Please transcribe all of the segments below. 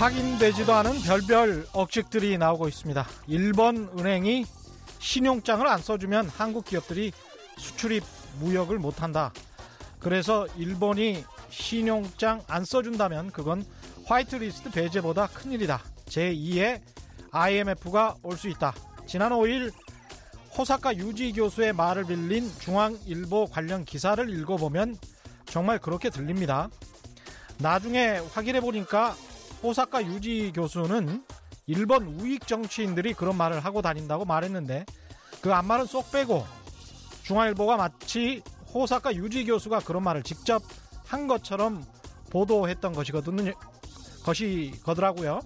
확인되지도 않은 별별 억측들이 나오고 있습니다. 일본 은행이 신용장을 안 써주면 한국 기업들이 수출입 무역을 못한다. 그래서 일본이 신용장 안 써준다면 그건 화이트리스트 배제보다 큰일이다. 제2의 IMF가 올 수 있다. 지난 5일 호사카 유지 교수의 말을 빌린 중앙일보 관련 기사를 읽어보면 정말 그렇게 들립니다. 나중에 확인해 보니까 호사카 유지 교수는 일본 우익 정치인들이 그런 말을 하고 다닌다고 말했는데 그 앞말은 쏙 빼고 중앙일보가 마치 호사카 유지 교수가 그런 말을 직접 한 것처럼 보도했던 것이거든요. 것이거더라고요.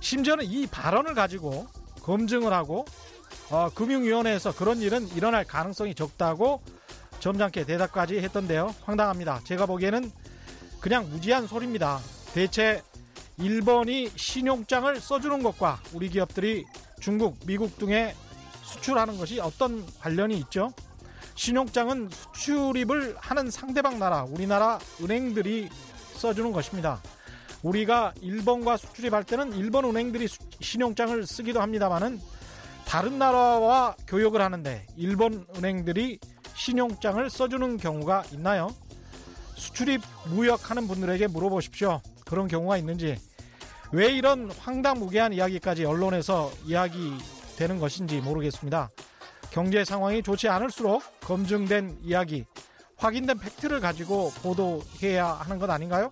심지어는 이 발언을 가지고 검증을 하고 어, 금융위원회에서 그런 일은 일어날 가능성이 적다고 점잖게 대답까지 했던데요. 황당합니다. 제가 보기에는 그냥 무지한 소리입니다. 대체 일본이 신용장을 써주는 것과 우리 기업들이 중국, 미국 등에 수출하는 것이 어떤 관련이 있죠? 신용장은 수출입을 하는 상대방 나라, 우리나라 은행들이 써주는 것입니다. 우리가 일본과 수출입할 때는 일본 은행들이 신용장을 쓰기도 합니다만은 다른 나라와 교역을 하는데 일본 은행들이 신용장을 써주는 경우가 있나요? 수출입 무역하는 분들에게 물어보십시오. 그런 경우가 있는지 왜 이런 황당무계한 이야기까지 언론에서 이야기되는 것인지 모르겠습니다. 경제 상황이 좋지 않을수록 검증된 이야기, 확인된 팩트를 가지고 보도해야 하는 것 아닌가요?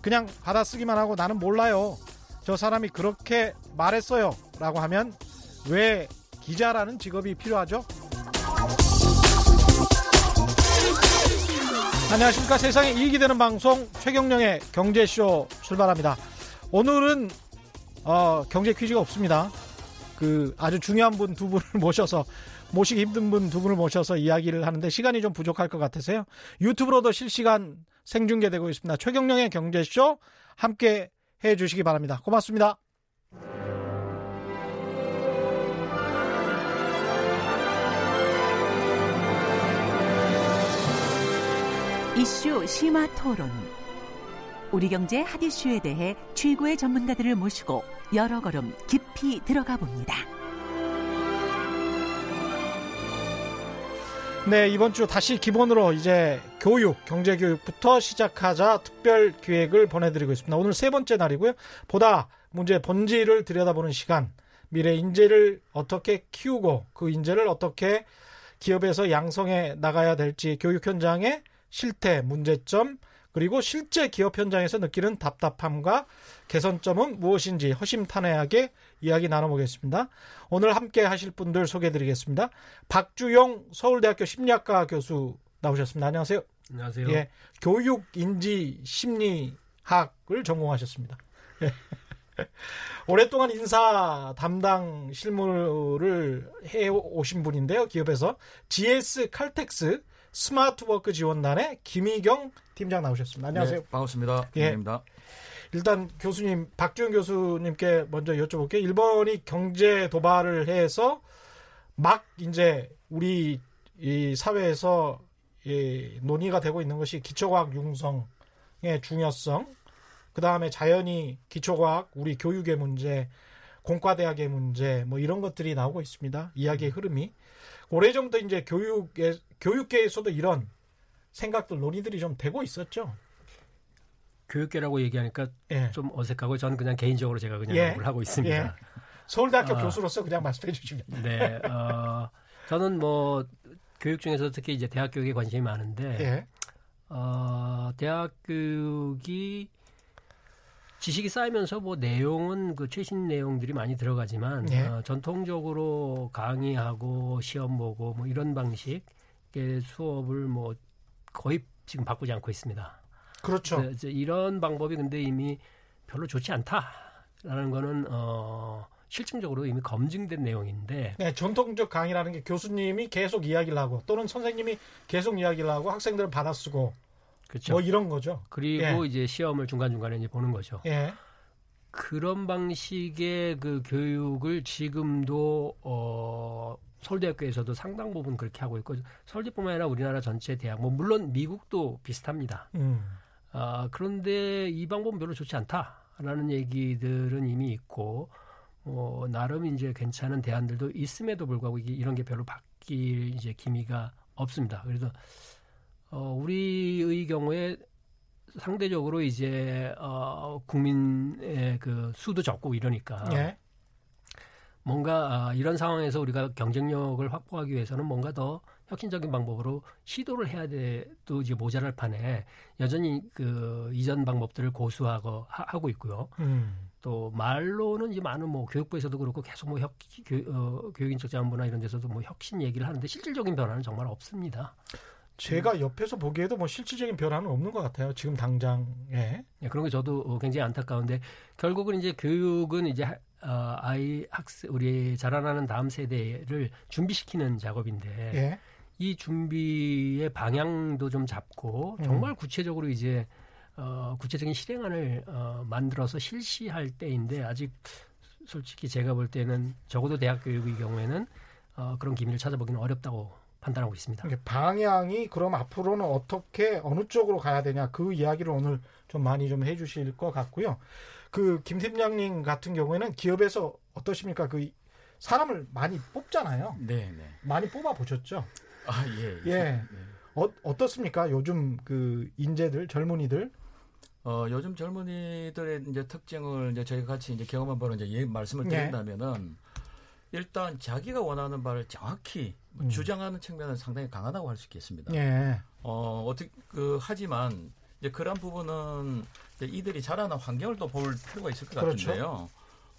그냥 받아쓰기만 하고 나는 몰라요. 저 사람이 그렇게 말했어요. 라고 하면 왜 기자라는 직업이 필요하죠? 안녕하십니까. 세상에 이익이 되는 방송 최경령의 경제쇼 출발합니다. 오늘은 어, 경제 퀴즈가 없습니다. 그 아주 중요한 분 두 분을 모셔서 모시기 힘든 분 두 분을 모셔서 이야기를 하는데 시간이 좀 부족할 것 같아서요. 유튜브로도 실시간 생중계되고 있습니다. 최경령의 경제쇼 함께 해 주시기 바랍니다. 고맙습니다. 이슈 심화 토론. 우리 경제 핫 이슈에 대해 최고의 전문가들을 모시고 여러 걸음 깊이 들어가 봅니다. 네, 이번 주 다시 기본으로 이제 교육, 경제 교육부터 시작하자 특별 기획을 보내드리고 있습니다. 오늘 세 번째 날이고요. 보다 문제 본질을 들여다보는 시간, 미래 인재를 어떻게 키우고 그 인재를 어떻게 기업에서 양성해 나가야 될지 교육 현장의 실태, 문제점, 그리고 실제 기업 현장에서 느끼는 답답함과 개선점은 무엇인지 허심탄회하게 이야기 나눠보겠습니다. 오늘 함께 하실 분들 소개해드리겠습니다. 박주용 서울대학교 심리학과 교수 나오셨습니다. 안녕하세요. 안녕하세요. 예, 교육 인지 심리학을 전공하셨습니다. 예. 오랫동안 인사 담당 실무를 해 오신 분인데요. 기업에서 GS 칼텍스 스마트워크 지원단의 김희경 팀장 나오셨습니다. 안녕하세요. 네, 반갑습니다. 예. 김입니다. 일단 교수님 박주영 교수님께 먼저 여쭤볼게요. 일본이 경제 도발을 해서 막 이제 우리 이 사회에서 이 논의가 되고 있는 것이 기초과학 융성의 중요성, 그 다음에 자연히 기초과학 우리 교육의 문제, 공과대학의 문제 뭐 이런 것들이 나오고 있습니다. 이야기의 흐름이 오래 전부터 이제 교육에 교육계에서도 이런 생각들 논의들이 좀 되고 있었죠. 교육계라고 얘기하니까 예. 좀 어색하고 저는 그냥 개인적으로 제가 그냥 예. 욕을 하고 있습니다. 예. 서울대학교 아. 교수로서 그냥 말씀해 주시면. 네, 어, 저는 뭐 교육 중에서 특히 이제 대학 교육에 관심이 많은데 예. 어, 대학 교육이 지식이 쌓이면서 뭐 내용은 그 최신 내용들이 많이 들어가지만 예. 어, 전통적으로 강의하고 시험 보고 뭐 이런 방식의 수업을 뭐 거의 지금 바꾸지 않고 있습니다. 그렇죠. 이제 이런 방법이 근데 이미 별로 좋지 않다라는 거는 어 실증적으로 이미 검증된 내용인데 네, 전통적 강의라는 게 교수님이 계속 이야기를 하고 또는 선생님이 계속 이야기를 하고 학생들을 받아쓰고 그렇죠. 뭐 이런 거죠. 그리고 이제 시험을 중간 중간에 이제 보는 거죠. 예. 그런 방식의 그 교육을 지금도 어 서울대학교에서도 상당 부분 그렇게 하고 있고 서울대뿐만 아니라 우리나라 전체 대학 뭐 물론 미국도 비슷합니다. 음. 아 그런데 이 방법은 별로 좋지 않다. 라는 얘기들은 이미 있고 뭐 나름 이제 괜찮은 대안들도 있음에도 불구하고 이게 이런 게 별로 바뀔 이제 기미가 없습니다. 그래서 어 우리의 경우에 상대적으로 이제 어 국민의 그 수도 적고 이러니까 예. 뭔가 아, 이런 상황에서 우리가 경쟁력을 확보하기 위해서는 뭔가 더 혁신적인 방법으로 시도를 해야 돼도 이제 모자랄 판에 여전히 그 이전 방법들을 고수하고 하 고 있고요. 음. 또 말로는 이제 많은 뭐 교육부에서도 그렇고 계속 뭐 혁, 교, 어, 교육인적 자원부나 이런 데서도 뭐 혁신 얘기를 하는데 실질적인 변화는 정말 없습니다. 제가 옆에서 보기에도 뭐 실질적인 변화는 없는 것 같아요. 지금 당장에. 네, 그런 게 저도 어, 굉장히 안타까운데 결국은 이제 교육은 이제 어, 아이 학습 우리 자라나는 다음 세대를 준비시키는 작업인데 예. 이 준비의 방향도 좀 잡고 음. 정말 구체적으로 이제 어, 구체적인 실행안을 어, 만들어서 실시할 때인데 아직 솔직히 제가 볼 때는 적어도 대학 교육의 경우에는 어, 그런 기미를 찾아보기는 어렵다고 판단하고 있습니다. 방향이 그럼 앞으로는 어떻게 어느 쪽으로 가야 되냐 그 이야기를 오늘 좀 많이 좀 해주실 것 같고요. 그 김 팀장님 같은 경우에는 기업에서 어떠십니까? 그 사람을 많이 뽑잖아요. 네, 네. 많이 뽑아 보셨죠? 아 예. 예. 예. 어, 어떻습니까? 요즘 그 인재들 젊은이들 어, 요즘 젊은이들의 이제 특징을 이제 저희 같이 이제 경험한 바로 이제 예, 말씀을 네. 드린다면은 일단 자기가 원하는 바를 정확히 음. 주장하는 측면은 상당히 강하다고 할 수 있겠습니다. 예. 어, 어떻게 그 하지만 이제 그런 부분은 이제 이들이 자라는 환경을 또 볼 필요가 있을 것 그렇죠. 같은데요.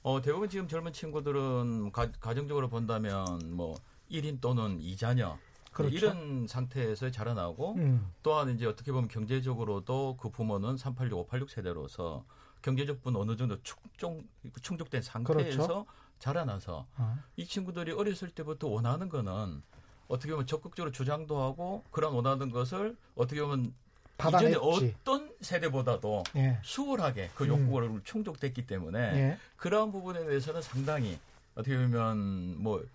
어, 대부분 지금 젊은 친구들은 가, 가정적으로 본다면 뭐 1인 또는 2자녀 그렇죠. 이런 상태에서 자라나고 음. 또한 이제 어떻게 보면 경제적으로도 그 부모는 386, 586 세대로서 경제적 분 어느 정도 충족, 충족된 상태에서 그렇죠. 자라나서 어. 이 친구들이 어렸을 때부터 원하는 거는 어떻게 보면 적극적으로 주장도 하고 그런 원하는 것을 어떻게 보면 이전에 어떤 세대보다도 예. 수월하게 그 욕구를 음. 충족됐기 때문에 예. 그러한 부분에 대해서는 상당히 어떻게 보면 뭐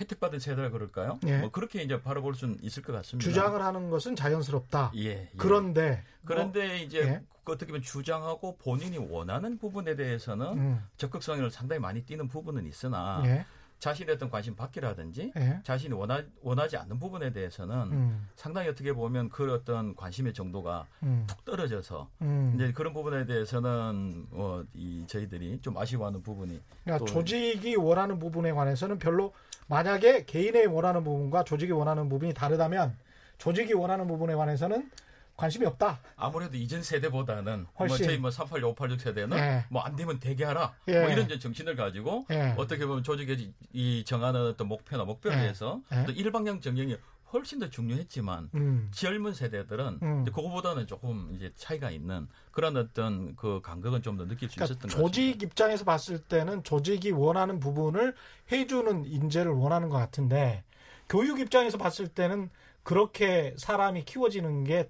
혜택받은 세대라 그럴까요? 예. 뭐 그렇게 이제 바라볼 수는 있을 것 같습니다. 주장을 하는 것은 자연스럽다. 예. 예. 그런데 그런데 뭐, 이제 예. 어떻게 보면 주장하고 본인이 원하는 부분에 대해서는 음. 적극성을 상당히 많이 띄는 부분은 있으나 예. 자신의 어떤 관심 받기라든지 예. 자신이 원하, 원하지 않는 부분에 대해서는 음. 상당히 어떻게 보면 그 어떤 관심의 정도가 음. 툭 떨어져서 음. 이제 그런 부분에 대해서는 어, 이 저희들이 좀 아쉬워하는 부분이 그러니까 조직이 원하는 부분에 관해서는 별로 만약에 개인의 원하는 부분과 조직이 원하는 부분이 다르다면 조직이 원하는 부분에 관해서는 관심이 없다. 아무래도 이전 세대보다는 뭐 훨씬. 뭐 저희 뭐 386, 586 세대는 예. 뭐안 되면 대기하라. 예. 뭐 이런 정신을 가지고 예. 어떻게 보면 조직의 이 정하는 어떤 목표나 목표에 예. 대해서 예. 또 일방향 정령이 훨씬 더 중요했지만 음. 젊은 세대들은 음. 그거보다는 조금 이제 차이가 있는 그런 어떤 그 간격은 좀 더 느낄 수 그러니까 있었던 것 조직 같습니다. 입장에서 봤을 때는 조직이 원하는 부분을 해주는 인재를 원하는 것 같은데 교육 입장에서 봤을 때는 그렇게 사람이 키워지는 게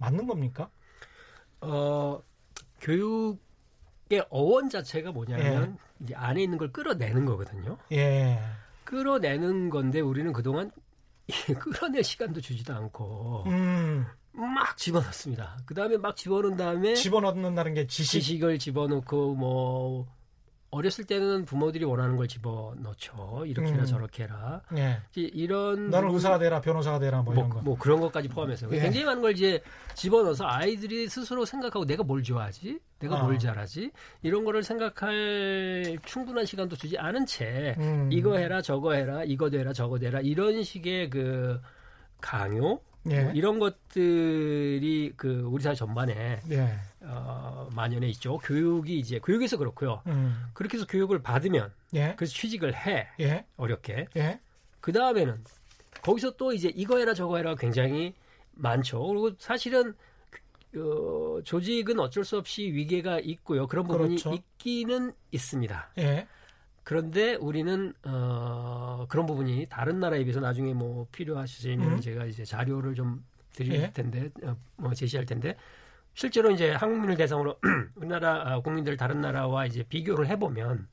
맞는 겁니까? 어, 교육의 어원 자체가 뭐냐면 예. 이제 안에 있는 걸 끌어내는 거거든요. 예. 끌어내는 건데 우리는 그동안 끌어낼 시간도 주지도 않고 음. 막 집어넣습니다. 그 다음에 막 집어넣은 다음에 집어넣는다는 게 지식 지식을 집어넣고 뭐 어렸을 때는 부모들이 원하는 걸 집어 넣죠. 이렇게 해라 음. 저렇게 해라. 예. 이런 나는 의사가 되라 변호사가 되라 뭐, 뭐 이런 거. 뭐 그런 것까지 포함해서 예. 굉장히 많은 걸 이제 집어 넣어서 아이들이 스스로 생각하고 내가 뭘 좋아하지? 내가 아. 뭘 잘하지? 이런 거를 생각할 충분한 시간도 주지 않은 채 음. 이거 해라 저거 해라 이거 되라 저거 되라 이런 식의 그 강요 예. 뭐 이런 것들이 그 우리 사회 전반에 예. 어, 만연해 있죠. 교육이 이제 교육에서 그렇고요. 음. 그렇게 해서 교육을 받으면 예. 그래서 취직을 해 예. 어렵게. 예. 그 다음에는 거기서 또 이제 이거 해라 저거 해라 굉장히 많죠. 그리고 사실은 어, 조직은 어쩔 수 없이 위계가 있고요. 그런 부분이 그렇죠. 있기는 있습니다. 예. 그런데 우리는 어, 그런 부분이 다른 나라에 비해서 나중에 뭐 필요하시면 음. 제가 이제 자료를 좀 드릴 예. 텐데 어, 뭐 제시할 텐데 실제로 이제 한국민을 대상으로 우리나라 어, 국민들 다른 나라와 이제 비교를 해보면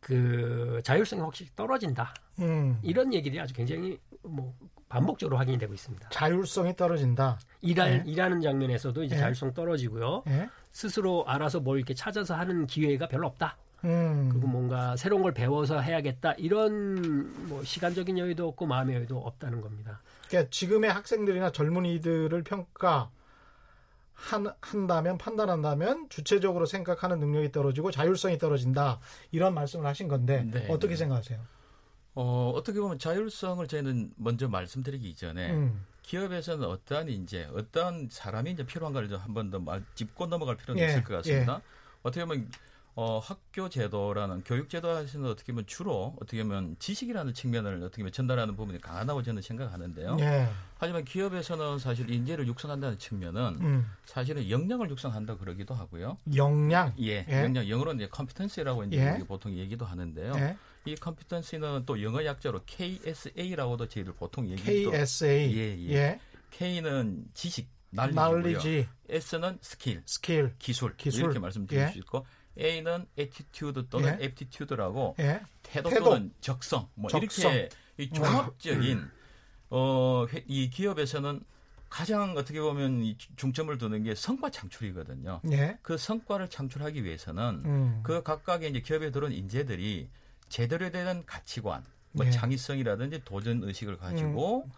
그 자율성이 확실히 떨어진다. 음. 이런 얘기들이 아주 굉장히 뭐 반복적으로 확인이 되고 있습니다. 자율성이 떨어진다. 일할, 네. 일하는 장면에서도 이제 네. 자율성 떨어지고요. 네. 스스로 알아서 뭘 이렇게 찾아서 하는 기회가 별로 없다. 음. 그리고 뭔가 새로운 걸 배워서 해야겠다 이런 뭐 시간적인 여유도 없고 마음의 여유도 없다는 겁니다. 그러니까 지금의 학생들이나 젊은이들을 평가 한, 한다면 판단한다면 주체적으로 생각하는 능력이 떨어지고 자율성이 떨어진다 이런 말씀을 하신 건데 네. 어떻게 생각하세요? 어, 어떻게 보면 자율성을 저희는 먼저 말씀드리기 이전에 음. 기업에서는 어떠한 인재, 어떠한 사람이 이제 필요한가를 한번 더 짚고 넘어갈 필요는 예, 있을 것 같습니다. 예. 어떻게 보면 어, 학교 제도라는 교육 제도에서는 어떻게 보면 주로 어떻게 보면 지식이라는 측면을 어떻게 보면 전달하는 부분이 강하다고 저는 생각하는데요. 예. 하지만 기업에서는 사실 인재를 육성한다는 측면은 음. 사실은 역량을 육성한다 그러기도 하고요. 역량? 예, 예. 역량 영어로는 이제 competency라고 이제 예. 보통 얘기도 하는데요. 예. 이 competency는 또 영어 약자로 KSA라고도 저희들 보통 얘기도 KSA. 예, 예. 예. K는 지식, knowledge. S는 skill, skill, 기술, 기술. 이렇게 말씀드릴 예. 수 있고 A는 attitude 또는 예. aptitude라고 예. 태도, 태도 또는 적성 뭐 적성. 이렇게 이 종합적인 음. 어이 기업에서는 가장 어떻게 보면 이 중점을 두는 게 성과 창출이거든요. 예. 그 성과를 창출하기 위해서는 음. 그 각각의 이제 기업에 들어온 인재들이 제대로 된 가치관, 뭐 예. 창의성이라든지 도전 의식을 가지고 음.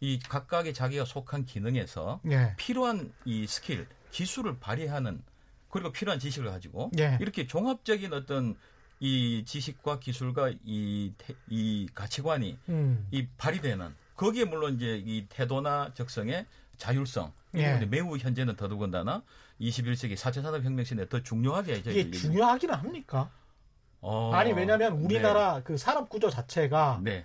이 각각의 자기가 속한 기능에서 예. 필요한 이 스킬, 기술을 발휘하는 그리고 필요한 지식을 가지고 예. 이렇게 종합적인 어떤 이 지식과 기술과 이, 태, 이 가치관이 음. 이 발휘되는 거기에 물론 이제 이 태도나 적성의 자율성 예. 매우 현재는 더더군다나 21세기 4차 산업혁명 시대에 더 중요하게 이게 중요하기는 합니까? 어, 아니 왜냐하면 우리나라 네. 그 산업 구조 자체가 네.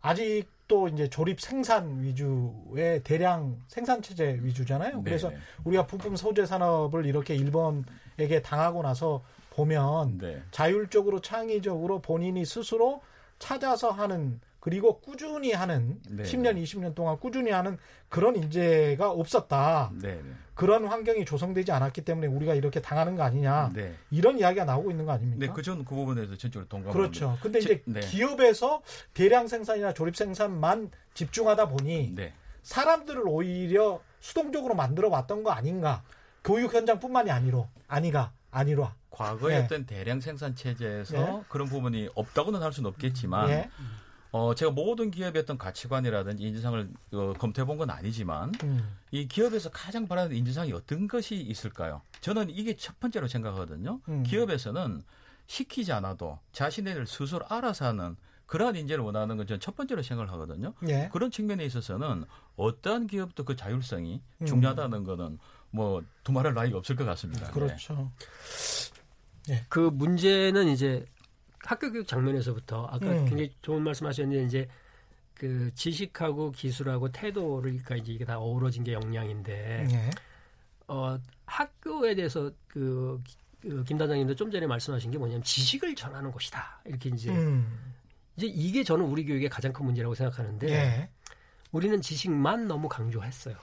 아직 또 이제 조립 생산 위주의 대량 생산 체제 위주잖아요. 그래서 네 우리가 부품 소재 산업을 이렇게 일본에게 당하고 나서 보면 네. 자율적으로 창의적으로 본인이 스스로 찾아서 하는 그리고 꾸준히 하는 네. 10년, 20년 동안 꾸준히 하는 그런 인재가 없었다. 네, 네. 그런 환경이 조성되지 않았기 때문에 우리가 이렇게 당하는 거 아니냐. 네. 이런 이야기가 나오고 있는 거 아닙니까? 네, 그전 그 부분에서 전적으로 동감합니다. 그렇죠. 근데 이제 네. 기업에서 대량 생산이나 조립 생산만 집중하다 보니 네. 사람들을 오히려 수동적으로 만들어 왔던 거 아닌가? 교육 현장뿐만이 아니로 아니가 아니로 과거의 네. 어떤 대량 생산 체제에서 네. 그런 부분이 없다고는 할 수는 없겠지만 네. 어, 제가 모든 기업의 어떤 가치관이라든지 인지상을 어, 검토해 본 건 아니지만 음. 이 기업에서 가장 바라는 인지상이 어떤 것이 있을까요? 저는 이게 첫 번째로 생각하거든요. 음. 기업에서는 시키지 않아도 자신들 스스로 알아서 하는 그러한 인재를 원하는 건 저는 첫 번째로 생각을 하거든요. 예. 그런 측면에 있어서는 어떠한 기업도 그 자율성이 음. 중요하다는 거는 뭐 두말할 나위가 없을 것 같습니다. 그렇죠. 네. 네. 그 문제는 이제 학교 교육 장면에서부터 아까 음. 굉장히 좋은 말씀하셨는데 이제 그 지식하고 기술하고 태도를 그러니까 이제 이게 다 어우러진 게 역량인데 네. 어 학교에 대해서 그, 그 김단장님도 좀 전에 말씀하신 게 뭐냐면 지식을 전하는 곳이다 이렇게 이제 음. 이제 이게 저는 우리 교육의 가장 큰 문제라고 생각하는데 네. 우리는 지식만 너무 강조했어요.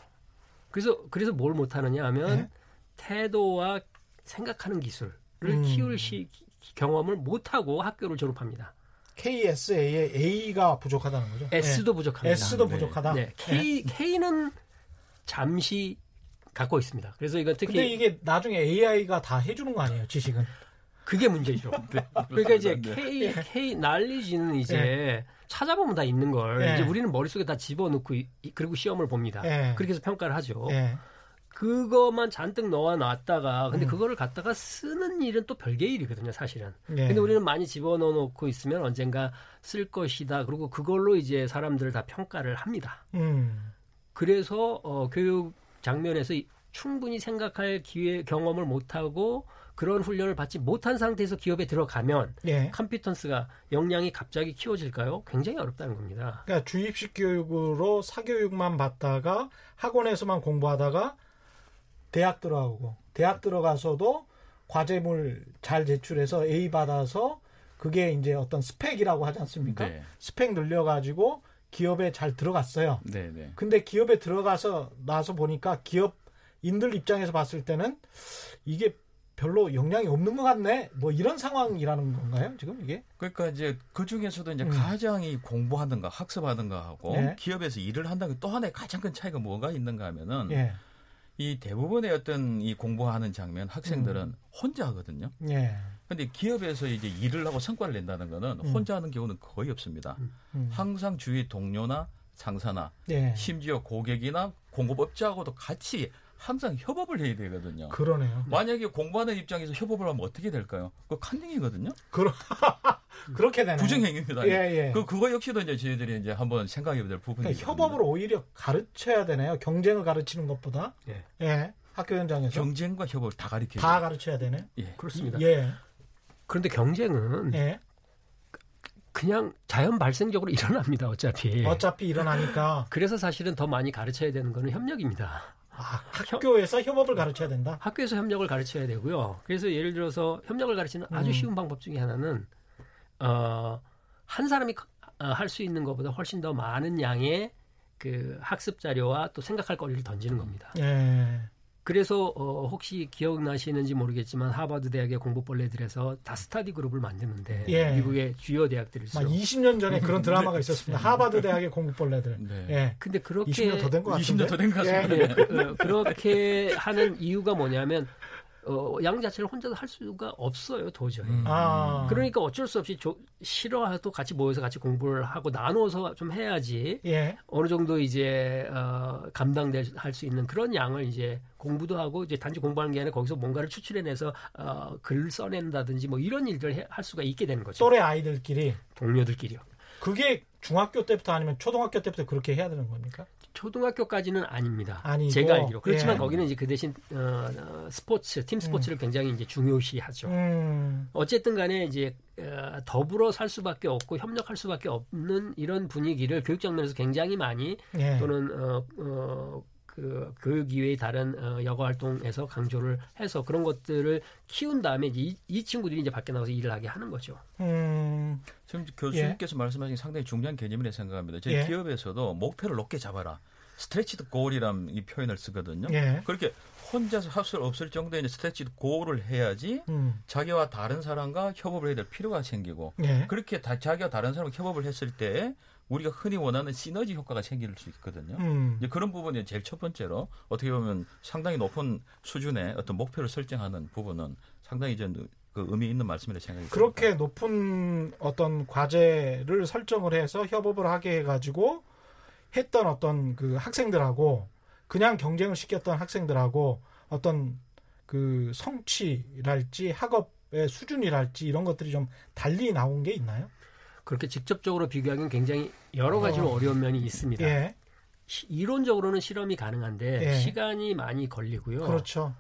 그래서 그래서 뭘 못하느냐 하면 네. 태도와 생각하는 기술을 음. 키울 시 경험을 못하고 학교를 졸업합니다. KSA의 A가 부족하다는 거죠. S도 네. 부족합니다. S도 네. 부족하다. 네. K 네. K는 잠시 갖고 있습니다. 그래서 이건 특히 근데 이게 나중에 AI가 다 해주는 거 아니에요, 지식은? 그게 문제죠. 네, 그러니까 이제 K K 난리지는 이제 네. 찾아보면 다 있는 걸 네. 이제 우리는 머릿속에 다 집어넣고 그리고 시험을 봅니다. 그렇게 해서 평가를 하죠. 그것만 잔뜩 넣어 놨다가 근데 음. 그거를 갖다가 쓰는 일은 또 별개 일이거든요, 사실은. 네. 근데 우리는 많이 집어넣어 놓고 있으면 언젠가 쓸 것이다. 그리고 그걸로 이제 사람들을 다 평가를 합니다. 음. 그래서 어 교육 장면에서 충분히 생각할 기회 경험을 못 하고 그런 훈련을 받지 못한 상태에서 기업에 들어가면 예. 컴피턴스가 역량이 갑자기 키워질까요? 굉장히 어렵다는 겁니다. 그러니까 주입식 교육으로 사교육만 받다가 학원에서만 공부하다가 대학 들어가고 대학 들어가서도 과제물 잘 제출해서 A 받아서 그게 이제 어떤 스펙이라고 하지 않습니까? 네. 스펙 늘려가지고 기업에 잘 들어갔어요. 네, 네. 근데 기업에 들어가서 나서 보니까 기업인들 입장에서 봤을 때는 이게 별로 영향이 없는 것 같네. 뭐 이런 상황이라는 건가요? 지금 이게? 그러니까 이제 그 중에서도 이제 음. 가장 이 공부하는가 학습하는가 하고 네. 기업에서 일을 한다는 또 하나의 가장 큰 차이가 뭐가 있는가 하면은 네. 이 대부분의 어떤 이 공부하는 장면 학생들은 음. 혼자 하거든요. 예. 근데 기업에서 이제 일을 하고 성과를 낸다는 거는 음. 혼자 하는 경우는 거의 없습니다. 음. 음. 항상 주위 동료나 상사나 예. 심지어 고객이나 공급업자하고도 같이 항상 협업을 해야 되거든요. 그러네요. 만약에 공부하는 입장에서 협업을 하면 어떻게 될까요? 그 컨닝이거든요. 그러, 그렇게 되네. 부정행위입니다. 예, 예. 그 그거 역시도 이제 저희들이 이제 한번 생각해야 될 부분이. 그러니까 협업을 오히려 가르쳐야 되네요. 경쟁을 가르치는 것보다. 예. 예. 학교 현장에서 경쟁과 협업을 다 가르쳐야 다 가르쳐야 되네. 예, 그렇습니다. 예. 그런데 경쟁은 예. 그냥 자연 발생적으로 일어납니다. 어차피. 어차피 일어나니까. 그래서 사실은 더 많이 가르쳐야 되는 거는 협력입니다. 아, 학교에서 협업을 가르쳐야 된다? 학교에서 협력을 가르쳐야 되고요. 그래서 예를 들어서 협력을 가르치는 아주 음. 쉬운 방법 중에 하나는 어, 한 사람이 어, 할수 있는 것보다 훨씬 더 많은 양의 그 학습 자료와 또 생각할 거리를 던지는 겁니다. 예. 그래서 어, 혹시 기억나시는지 모르겠지만 하버드 대학의 공부벌레들에서 다 스타디 그룹을 만드는데 예. 미국의 주요 대학들이 있어요. 20년 전에 그런 드라마가 있었습니다. 하버드 대학의 공부벌레들. 네. 예. 근데 그렇게 20년 더 된 것 같은데. 20년 더된것 같습니다. 예. 그, 어, 그렇게 하는 이유가 뭐냐면 어, 양 자체를 혼자서 할 수가 없어요, 도저히. 음. 아. 그러니까 어쩔 수 없이 조, 싫어해도 같이 모여서 같이 공부를 하고 나누어서 좀 해야지 예. 어느 정도 이제 어, 감당될 할수 있는 그런 양을 이제 공부도 하고 이제 단지 공부하는 게 아니라 거기서 뭔가를 추출해내서 어, 글 써낸다든지 뭐 이런 일들을 해, 할 수가 있게 되는 거죠. 또래 아이들끼리 동료들끼리요. 그게 중학교 때부터 아니면 초등학교 때부터 그렇게 해야 되는 겁니까? 초등학교까지는 아닙니다. 아니고, 제가 알기로 그렇지만 예. 거기는 이제 그 대신 어, 어, 스포츠 팀 스포츠를 음. 굉장히 이제 중요시하죠. 음. 어쨌든간에 이제 어, 더불어 살 수밖에 없고 협력할 수밖에 없는 이런 분위기를 교육 장면에서 굉장히 많이 예. 또는 어, 어, 그 교육 이외의 다른 어, 여가 활동에서 강조를 해서 그런 것들을 키운 다음에 이, 이 친구들이 이제 밖에 나가서 일을 하게 하는 거죠. 음. 지금 교수님께서 예. 말씀하신 상당히 중요한 개념이라고 생각합니다. 저희 예. 기업에서도 목표를 높게 잡아라. stretched goal이라는 이 표현을 쓰거든요. 예. 그렇게 혼자서 할 수 없을 정도의 stretched goal을 해야지 음. 자기와 다른 사람과 협업을 해야 될 필요가 생기고 예. 그렇게 다, 자기와 다른 사람과 협업을 했을 때 우리가 흔히 원하는 시너지 효과가 생길 수 있거든요. 음. 이제 그런 부분이 제일 첫 번째로 어떻게 보면 상당히 높은 수준의 어떤 목표를 설정하는 부분은 상당히 이제 그 의미 있는 말씀이라 생각이 그렇게 듭니다. 높은 어떤 과제를 설정을 해서 협업을 하게 해가지고 했던 어떤 그 학생들하고 그냥 경쟁을 시켰던 학생들하고 어떤 그 성취랄지 학업의 수준이랄지 이런 것들이 좀 달리 나온 게 있나요? 그렇게 직접적으로 비교하기는 굉장히 여러 가지로 어. 려운 면이 있습니다. 예. 시, 이론적으로는 실험이 가능한데 예. 시간이 많이 걸리고요. 그렇죠.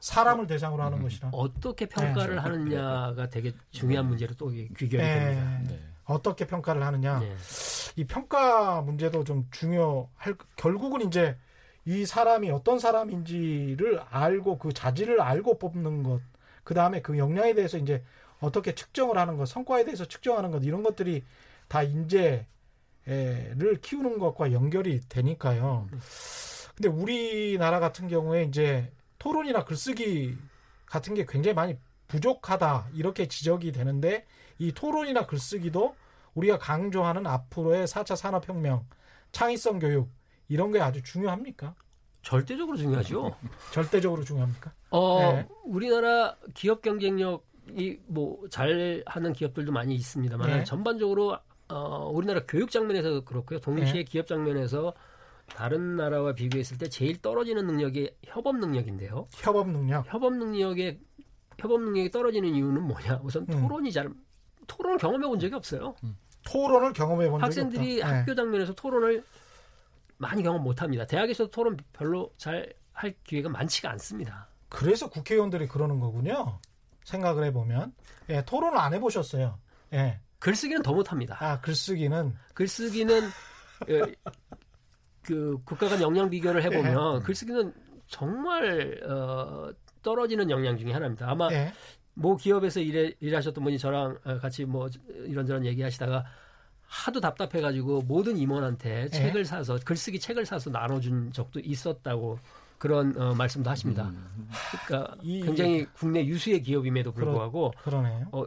사람을 어, 대상으로 하는 음, 것이라 어떻게 평가를 네. 하느냐가 되게 중요한 문제로 또 귀결이 네. 됩니다. 네. 어떻게 평가를 하느냐. 네. 이 평가 문제도 좀 중요할 결국은 이제 이 사람이 어떤 사람인지를 알고 그 자질을 알고 뽑는 것. 그 다음에 그 역량에 대해서 이제 어떻게 측정을 하는 것, 성과에 대해서 측정하는 것 이런 것들이 다 인재를 키우는 것과 연결이 되니까요. 근데 우리나라 같은 경우에 이제 토론이나 글쓰기 같은 게 굉장히 많이 부족하다 이렇게 지적이 되는데 이 토론이나 글쓰기도 우리가 강조하는 앞으로의 4차 산업혁명, 창의성 교육 이런 게 아주 중요합니까? 절대적으로 중요하죠. 절대적으로 중요합니까? 어, 네. 우리나라 기업 경쟁력 이 뭐 잘하는 기업들도 많이 있습니다만 네. 전반적으로 어, 우리나라 교육 장면에서 그렇고요. 동시에 네. 기업 장면에서 다른 나라와 비교했을 때 제일 떨어지는 능력이 협업 능력인데요. 협업 능력. 협업 능력에 협업 능력이 떨어지는 이유는 뭐냐? 우선 음. 토론이 잘 토론을 경험해 본 적이 없어요. 음. 토론을 경험해 본 적이 학생들이 네. 학교 장면에서 토론을 많이 경험 못 합니다. 대학에서 토론 별로 잘 할 기회가 많지가 않습니다. 그래서 국회의원들이 그러는 거군요. 생각을 해보면 예, 토론을 안 해보셨어요. 예. 글쓰기는 더 못합니다. 아 글쓰기는 글쓰기는 예, 그 국가 간 역량 비교를 해보면 예. 글쓰기는 정말 어, 떨어지는 역량 중에 하나입니다. 아마 예. 모 기업에서 일해, 일하셨던 분이 저랑 어, 같이 뭐 이런저런 얘기하시다가 하도 답답해가지고 모든 임원한테 예. 책을 사서 글쓰기 책을 사서 나눠준 적도 있었다고 그런 어, 말씀도 하십니다. 음. 그러니까 굉장히 국내 유수의 기업임에도 불구하고 그러, 네요 어,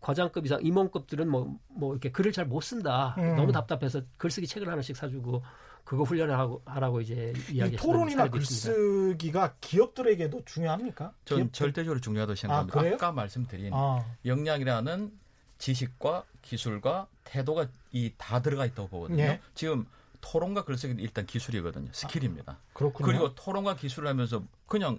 과장급 이상 임원급들은 뭐, 뭐 이렇게 글을 잘 못 쓴다. 음. 너무 답답해서 글쓰기 책을 하나씩 사주고 그거 훈련을 하고 하라고 이제 이야기 토론이나 글쓰기가 기업들에게도 중요합니까? 전 기업들? 절대적으로 중요하다고 생각합니다. 아, 까 말씀드린 아. 역량이라는 지식과 기술과 태도가 이 다 들어가 있다고 보거든요. 예. 지금 토론과 글쓰기는 일단 기술이거든요. 스킬입니다. 아, 그렇군요. 그리고 토론과 기술을 하면서 그냥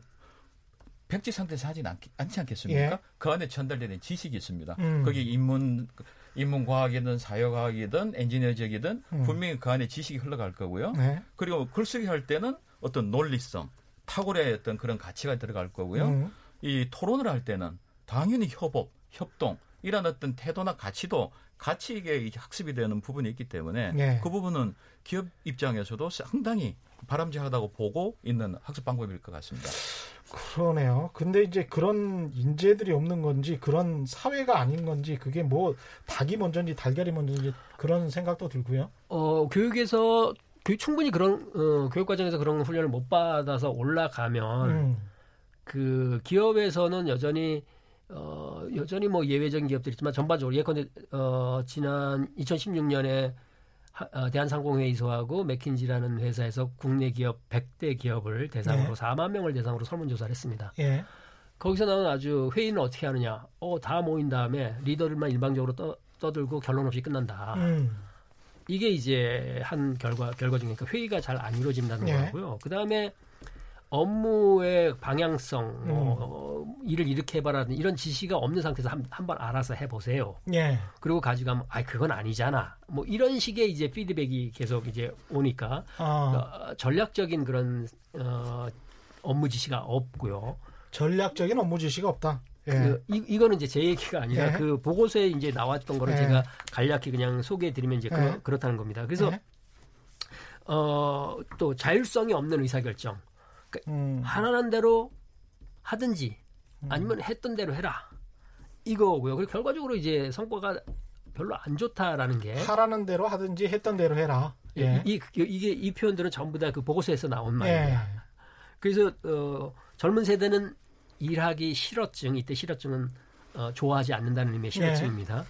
백지 상태에서 하진 않, 않지 않겠습니까? 예. 그 안에 전달되는 지식이 있습니다. 음. 거기 인문 인문과학이든 사회과학이든 엔지니어적이든 음. 분명히 그 안에 지식이 흘러갈 거고요. 네. 그리고 글쓰기 할 때는 어떤 논리성, 탁월의 어떤 그런 가치가 들어갈 거고요. 음. 이 토론을 할 때는 당연히 협업, 협동 이런 어떤 태도나 가치도 같이 이게 학습이 되는 부분이 있기 때문에 네. 그 부분은 기업 입장에서도 상당히 바람직하다고 보고 있는 학습 방법일 것 같습니다. 그러네요. 근데 이제 그런 인재들이 없는 건지 그런 사회가 아닌 건지 그게 뭐 닭이 먼저인지 달걀이 먼저인지 그런 생각도 들고요. 어 교육에서 충분히 그런 어, 교육 과정에서 그런 훈련을 못 받아서 올라가면 음. 그 기업에서는 여전히 어 여전히 뭐 예외적인 기업들이 있지만 전반적으로 예컨대 어 지난 2016년에 어, 대한상공회의소하고 맥킨지라는 회사에서 국내 기업 100대 기업을 대상으로 네. 4만 명을 대상으로 설문조사를 했습니다. 예. 거기서 나온 아주 회의는 어떻게 하느냐. 어, 다 모인 다음에 리더들만 일방적으로 떠, 떠들고 결론 없이 끝난다. 음. 이게 이제 한 결과, 결과 중에 그 회의가 잘 안 이루어진다는 예. 거고요. 그 다음에 업무의 방향성, 뭐, 어, 일을 이렇게 해봐라는 이런 지시가 없는 상태에서 한, 한번 알아서 해보세요. 예. 그리고 가져가면, 아, 그건 아니잖아. 뭐 이런 식의 이제 피드백이 계속 이제 오니까 아. 어, 전략적인 그런 어, 업무 지시가 없고요. 전략적인 업무 지시가 없다. 예. 그, 이, 이거는 이제 제 얘기가 아니라 예. 그 보고서에 이제 나왔던 거를 예. 제가 간략히 그냥 소개해드리면 이제 그러, 예. 그렇다는 겁니다. 그래서 예. 어, 또 자율성이 없는 의사결정. 그러니까 음. 하라는 대로 하든지 음. 아니면 했던 대로 해라. 이거고요. 그리고 결과적으로 이제 성과가 별로 안 좋다라는 게 하라는 대로 하든지 했던 대로 해라. 예. 이, 이, 이 게 이 표현들은 전부 다 그 보고서에서 나온 말이에요. 예. 그래서 어, 젊은 세대는 일하기 싫어증 이때 싫어증은 어, 좋아하지 않는다는 의미의 싫어증입니다. 예.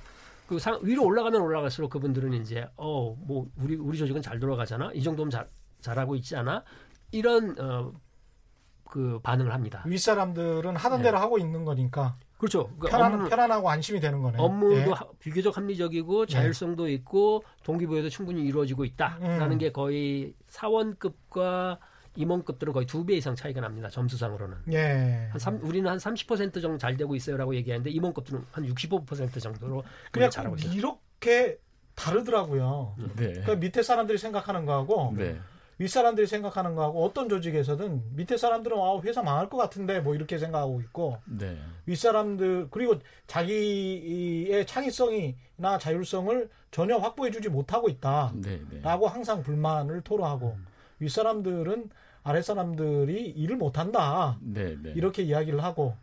그 상, 위로 올라가면 올라갈수록 그분들은 이제 어 뭐 우리 우리 조직은 잘 돌아가잖아 이 정도면 잘 잘하고 있지 않아 이런 어, 그 반응을 합니다. 윗사람들은 하던 네. 대로 하고 있는 거니까. 그렇죠. 그러니까 편안, 업무, 편안하고 안심이 되는 거네요. 업무도 예. 비교적 합리적이고 네. 자율성도 예. 있고 동기부여도 충분히 이루어지고 있다라는 음. 게 거의 사원급과 임원급들은 거의 두 배 이상 차이가 납니다. 점수상으로는. 예. 한 3, 우리는 한 30% 정도 잘 되고 있어요라고 얘기하는데 임원급들은 한 65% 정도로 그냥 잘하고 있어요. 이렇게 다르더라고요. 네. 그 밑에 사람들이 생각하는 거하고 네. 윗사람들이 생각하는 거하고 어떤 조직에서든 밑에 사람들은 아 회사 망할 것 같은데 뭐 이렇게 생각하고 있고 네. 윗사람들 그리고 자기의 창의성이나 자율성을 전혀 확보해 주지 못하고 있다라고 네, 네. 항상 불만을 토로하고 음. 윗사람들은 아랫사람들이 일을 못한다 네, 네. 이렇게 이야기를 하고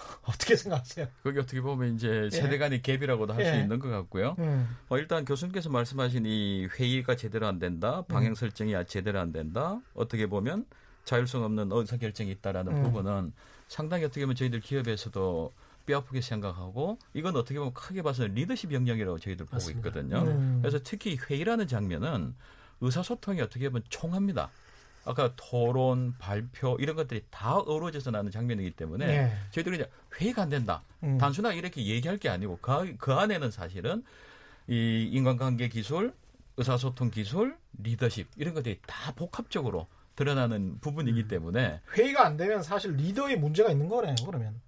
어떻게 생각하세요? 그게 어떻게 보면 이제 예. 세대 간의 갭이라고도 할수 예. 있는 것 같고요. 음. 어, 일단 교수님께서 말씀하신 이 회의가 제대로 안 된다, 방향 음. 설정이 음. 제대로 안 된다, 어떻게 보면 자율성 없는 의사결정이 있다라는 음. 부분은 상당히 어떻게 보면 저희들 기업에서도 뼈아프게 생각하고 이건 어떻게 보면 크게 봐서는 리더십 영역이라고 저희들 맞습니다. 보고 있거든요. 음. 그래서 특히 회의라는 장면은 의사소통이 어떻게 보면 총합니다. 아까 토론, 발표 이런 것들이 다 어우러져서 나는 장면이기 때문에 네. 저희들이 이제 회의가 안 된다. 음. 단순하게 이렇게 얘기할 게 아니고 그, 그 안에는 사실은 이 인간관계 기술, 의사소통 기술, 리더십 이런 것들이 다 복합적으로 드러나는 부분이기 음. 때문에 회의가 안 되면 사실 리더의 문제가 있는 거네요. 그러면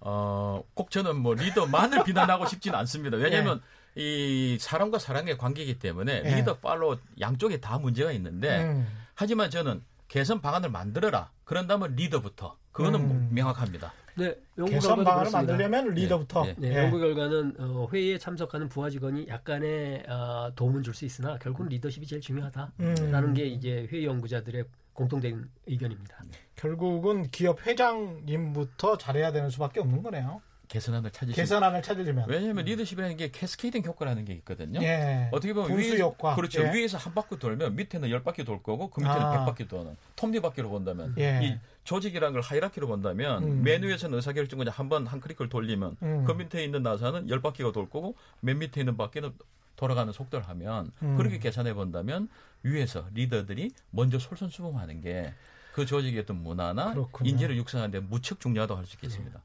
어, 꼭 저는 뭐 리더만을 비난하고 싶지는 않습니다. 왜냐하면 네. 이 사람과 사람의 관계이기 때문에 네. 리더 팔로 양쪽에 다 문제가 있는데 음. 하지만 저는 개선 방안을 만들어라. 그런다면 리더부터. 그거는 음. 명확합니다. 네, 개선 방안을 만들려면 리더부터. 네, 네. 네. 연구 결과는 어, 회의에 참석하는 부하 직원이 약간의 어, 도움은 줄 수 있으나 결국은 리더십이 제일 중요하다라는 음. 게 이제 회의 연구자들의 공통된 의견입니다. 결국은 기업 회장님부터 잘해야 되는 수밖에 없는 거네요. 개선안을 찾으시 개선안을 찾으려면 왜냐하면 리더십이라는 게 cascading 효과라는 게 있거든요. 예. 어떻게 보면 분수의 효과. 그렇죠. 예. 위에서 한 바퀴 돌면 밑에는 열 바퀴 돌 거고 그 밑에는 아. 백 바퀴 도는 톱니 바퀴로 본다면 예. 이 조직이라는 걸 hierarchy로 본다면 음. 맨 위에서는 의사결정을 한번 한 클릭을 돌리면 음. 그 밑에 있는 나사는 열 바퀴가 돌 거고 맨 밑에 있는 바퀴는 돌아가는 속도를 하면 음. 그렇게 계산해 본다면 위에서 리더들이 먼저 솔선수범하는 게 그 조직의 어떤 문화나 그렇군요. 인재를 육성하는데 무척 중요하다고 할 수 있겠습니다.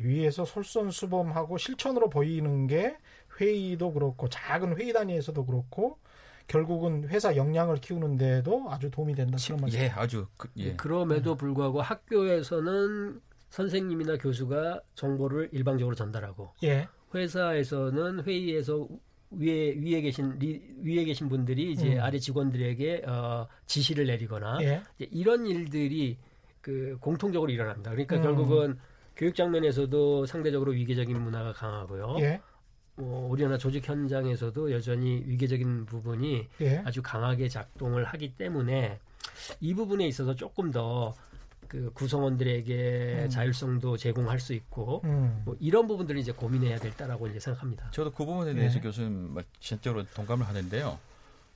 위에서 솔선수범하고 실천으로 보이는 게 회의도 그렇고 작은 회의 단위에서도 그렇고 결국은 회사 역량을 키우는데도 아주 도움이 된다 그런 말씀. 예, 아주 그, 예. 그럼에도 불구하고 학교에서는 선생님이나 교수가 정보를 일방적으로 전달하고 예. 회사에서는 회의에서 위에 위에 계신 리, 위에 계신 분들이 이제 음. 아래 직원들에게 어, 지시를 내리거나 예. 이제 이런 일들이 그 공통적으로 일어납니다. 그러니까 음. 결국은 교육 장면에서도 상대적으로 위계적인 문화가 강하고요. 예. 어, 우리나라 조직 현장에서도 여전히 위계적인 부분이 예. 아주 강하게 작동을 하기 때문에 이 부분에 있어서 조금 더 그 구성원들에게 음. 자율성도 제공할 수 있고 음. 뭐 이런 부분들을 이제 고민해야 될 때라고 이제 생각합니다. 저도 그 부분에 대해서 예. 교수님 말- 진짜로 동감을 하는데요.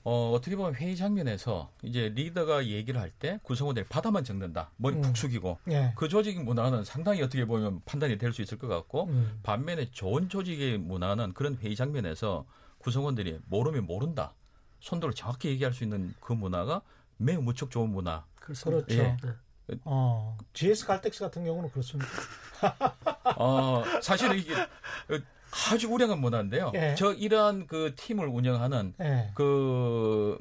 어, 어떻게 보면 회의 장면에서 이제 리더가 얘기를 할 때 구성원들이 바다만 적는다. 머리 음. 푹 숙이고 예. 그 조직 문화는 상당히 어떻게 보면 판단이 될 수 있을 것 같고 음. 반면에 좋은 조직의 문화는 그런 회의 장면에서 구성원들이 모르면 모른다. 손도를 정확히 얘기할 수 있는 그 문화가 매우 무척 좋은 문화. 그렇죠. 예. 네. 어. GS 갈텍스 같은 경우는 그렇습니다. 어, 사실은 이게 아주 우량한 문화인데요. 예. 저 이러한 그 팀을 운영하는 예. 그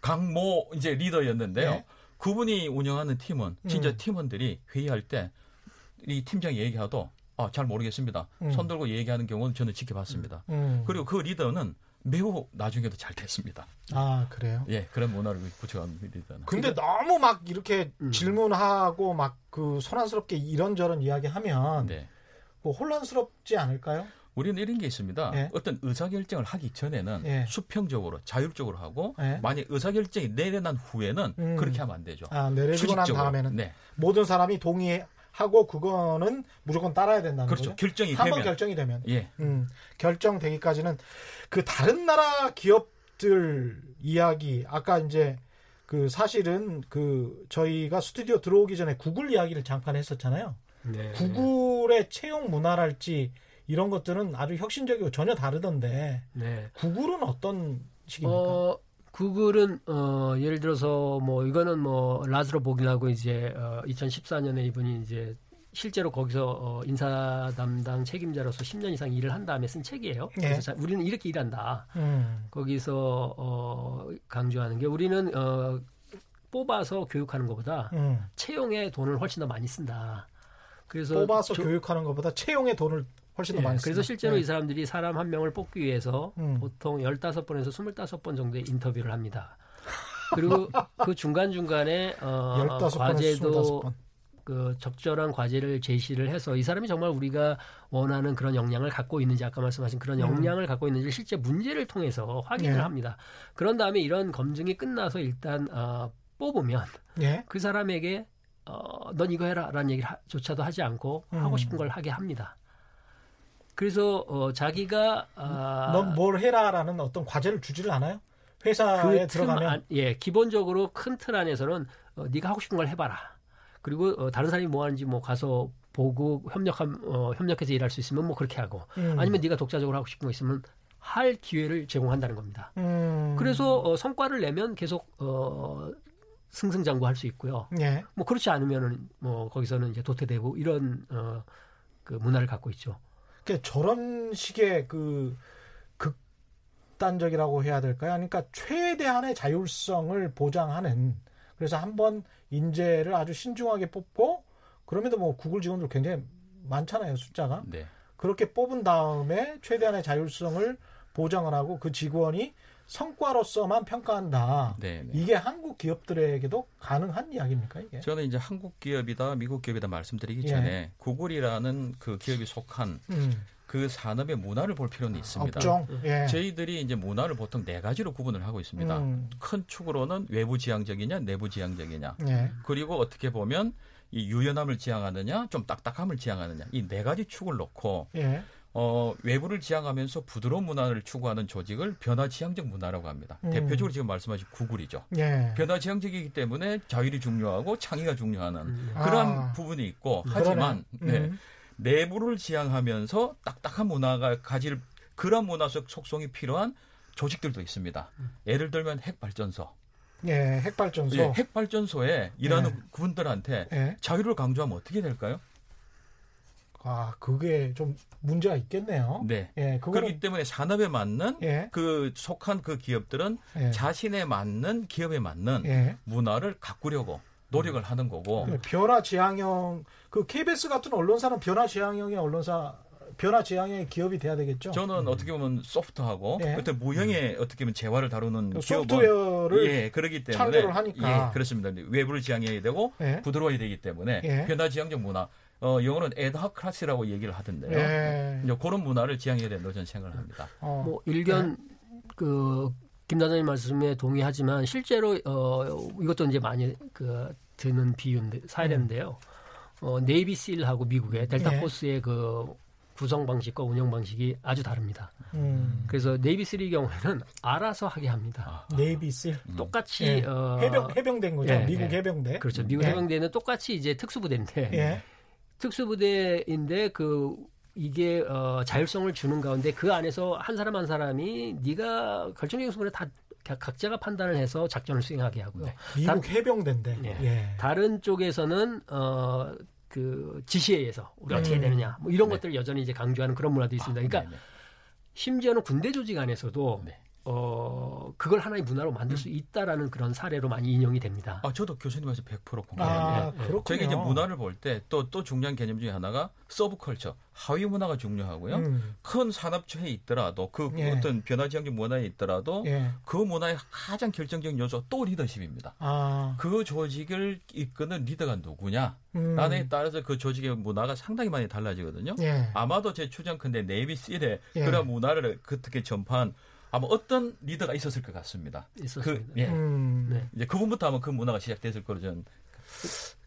강모 이제 리더였는데요. 네. 그분이 운영하는 팀은 진짜 음. 팀원들이 회의할 때 이 팀장이 얘기하도 아, 잘 모르겠습니다. 음. 손 들고 얘기하는 경우는 저는 지켜봤습니다. 음. 그리고 그 리더는 매우 나중에도 잘 됐습니다. 아, 그래요? 예, 그런 문화를 구축한 리더는. 근데 너무 막 이렇게 음. 질문하고 막 그 소란스럽게 이런저런 이야기하면 네. 뭐 혼란스럽지 않을까요? 우리는 이런 게 있습니다. 예. 어떤 의사결정을 하기 전에는 예. 수평적으로 자율적으로 하고 예. 만약 의사결정이 내려난 후에는 음. 그렇게 하면 안 되죠. 아, 내려지고 난. 다음에는 네. 모든 사람이 동의하고 그거는 무조건 따라야 된다는 그렇죠. 거죠. 결정이 한번 되면 결정이 되면 예. 음, 결정되기까지는 그 다른 나라 기업들 이야기 아까 이제 그 사실은 그 저희가 스튜디오 들어오기 전에 구글 이야기를 잠깐 했었잖아요. 네. 구글의 채용 문화랄지 이런 것들은 아주 혁신적이고 전혀 다르던데 네. 구글은 어떤 식입니까? 어, 구글은 어, 예를 들어서 뭐 이거는 뭐 라즈로 보기라고 이제 어, 2014년에 이분이 이제 실제로 거기서 어, 인사 담당 책임자로서 10년 이상 일을 한 다음에 쓴 책이에요. 예. 그래서 자, 우리는 이렇게 일한다. 음, 거기서 어, 강조하는 게 우리는 어, 뽑아서 교육하는 것보다 음. 채용에 돈을 훨씬 더 많이 쓴다. 그래서 뽑아서 조- 교육하는 것보다 채용에 돈을 훨씬 더 예, 많이 그래서 쓴다. 실제로 네. 이 사람들이 사람 한 명을 뽑기 위해서 음. 보통 15번에서 25번 정도의 인터뷰를 합니다. 그리고 그 중간중간에 어, 15번에서 과제도 25번. 그 적절한 과제를 제시를 해서 이 사람이 정말 우리가 원하는 그런 역량을 갖고 있는지 아까 말씀하신 그런 음. 역량을 갖고 있는지 실제 문제를 통해서 확인을 예. 합니다. 그런 다음에 이런 검증이 끝나서 일단 어, 뽑으면 예. 그 사람에게 어, 넌 이거 해라라는 얘기조차도 하지 않고 음. 하고 싶은 걸 하게 합니다. 그래서 어, 자기가 아, 넌뭘 해라라는 어떤 과제를 주지를 않아요? 회사에 그 들어가면 안, 예 기본적으로 큰 틀 안에서는 어, 네가 하고 싶은 걸 해봐라. 그리고 어, 다른 사람이 뭐 하는지 뭐 가서 보고 협력함 어, 협력해서 일할 수 있으면 뭐 그렇게 하고 음. 아니면 네가 독자적으로 하고 싶은 거 있으면 할 기회를 제공한다는 겁니다. 음. 그래서 어, 성과를 내면 계속 어, 승승장구할 수 있고요. 예. 뭐 그렇지 않으면은 뭐 거기서는 이제 도태되고 이런 어, 그 문화를 갖고 있죠. 그러니까 저런 식의 그 극단적이라고 해야 될까요? 그러니까 최대한의 자율성을 보장하는 그래서 한번 인재를 아주 신중하게 뽑고 그럼에도 뭐 구글 직원들 굉장히 많잖아요 숫자가 네. 그렇게 뽑은 다음에 최대한의 자율성을 보장을 하고 그 직원이 성과로서만 평가한다. 네. 네. 이게 한국 기업들에게도 가능한 이야기입니까 이게? 저는 이제 한국 기업이다, 미국 기업이다 말씀드리기 예. 전에 구글이라는 그 기업이 속한 음, 그 산업의 문화를 볼 필요는 있습니다. 업종. 예. 저희들이 이제 문화를 보통 네 가지로 구분을 하고 있습니다. 음, 큰 축으로는 외부 지향적이냐, 내부 지향적이냐. 예. 그리고 어떻게 보면 이 유연함을 지향하느냐, 좀 딱딱함을 지향하느냐 이 네 가지 축을 놓고 예. 어, 외부를 지향하면서 부드러운 문화를 추구하는 조직을 변화 지향적 문화라고 합니다. 음. 대표적으로 지금 말씀하신 구글이죠. 예. 변화 지향적이기 때문에 자율이 중요하고 창의가 중요하는 음. 그런 아. 부분이 있고. 하지만 네, 음. 내부를 지향하면서 딱딱한 문화가 가질 그런 문화적 속성이 필요한 조직들도 있습니다. 예를 들면 핵발전소. 예. 핵발전소. 예, 핵발전소에 일하는 네. 군들한테 예. 자유를 강조하면 어떻게 될까요? 아, 그게 좀 문제가 있겠네요. 네. 예. 그거는 그렇기 때문에 산업에 맞는 예. 그 속한 그 기업들은 예. 자신에 맞는 기업에 맞는 예. 문화를 가꾸려고 노력을 하는 거고 그 변화 지향형 그 KBS 같은 언론사는 변화 지향형의 언론사 변화 지향형의 기업이 돼야 되겠죠. 저는 어떻게 보면 소프트하고 예. 어떤 무형의 어떻게 보면 재화를 다루는 그 소프트웨어를 예 그러기 때문에 창조를 하니까. 예 그렇습니다 외부를 지향해야 되고 예. 부드러워야 되기 때문에 예. 변화 지향적 문화 어 영어는 adhocracy라고 얘기를 하던데요 예. 이제 그런 문화를 지향해야 된다고 저는 생각을 합니다 어. 뭐 일견 그 김단장님 말씀에 동의하지만 실제로 어 이것도 이제 많이 그 드는 비유인데 사례인데요. 어 네이비 실하고 미국의 델타 예. 포스의 그 구성 방식과 운영 방식이 아주 다릅니다. 음. 그래서 네이비실의 경우에는 알아서 하게 합니다. 네이비실 똑같이 예. 어 해병 해병대인 거죠. 예, 미국 예. 해병대. 그렇죠. 미국 예. 해병대는 똑같이 이제 특수부대인데 예. 특수부대인데 그 이게 어, 자율성을 주는 가운데 그 안에서 한 사람 한 사람이 네가 결정적인 순간에 다 가- 각자가 판단을 해서 작전을 수행하게 하고요. 미국 해병대인데. 예. 예. 다른 쪽에서는 어, 그 지시에 의해서 우리 어떻게 음. 해야 되느냐 뭐 이런 네. 것들을 여전히 이제 강조하는 그런 문화도 있습니다. 그러니까 네네. 심지어는 군대 조직 안에서도 네. 어, 그걸 하나의 문화로 만들 수 있다라는 그런 사례로 많이 인용이 됩니다. 아 저도 교수님께서 100% 아, 공감합니다 그렇군요. 저희가 이제 문화를 볼때또또 중요한 개념 중에 하나가 서브컬처 하위 문화가 중요하고요 음. 큰 산업체에 있더라도 그 예. 어떤 변화 지향적 문화에 있더라도 예. 그 문화의 가장 결정적인 요소 또 리더십입니다. 아. 그 조직을 이끄는 리더가 누구냐 음. 라에 따라서 그 조직의 문화가 상당히 많이 달라지거든요. 예. 아마도 제 추정컨대 네이비실에 예. 그런 문화를 그렇게 전파한 아마 어떤 리더가 있었을 것 같습니다. 있었습니다. 그, 예. 음. 네. 이제 그분부터 아마 그 문화가 시작됐을 거로 저는